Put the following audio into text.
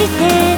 して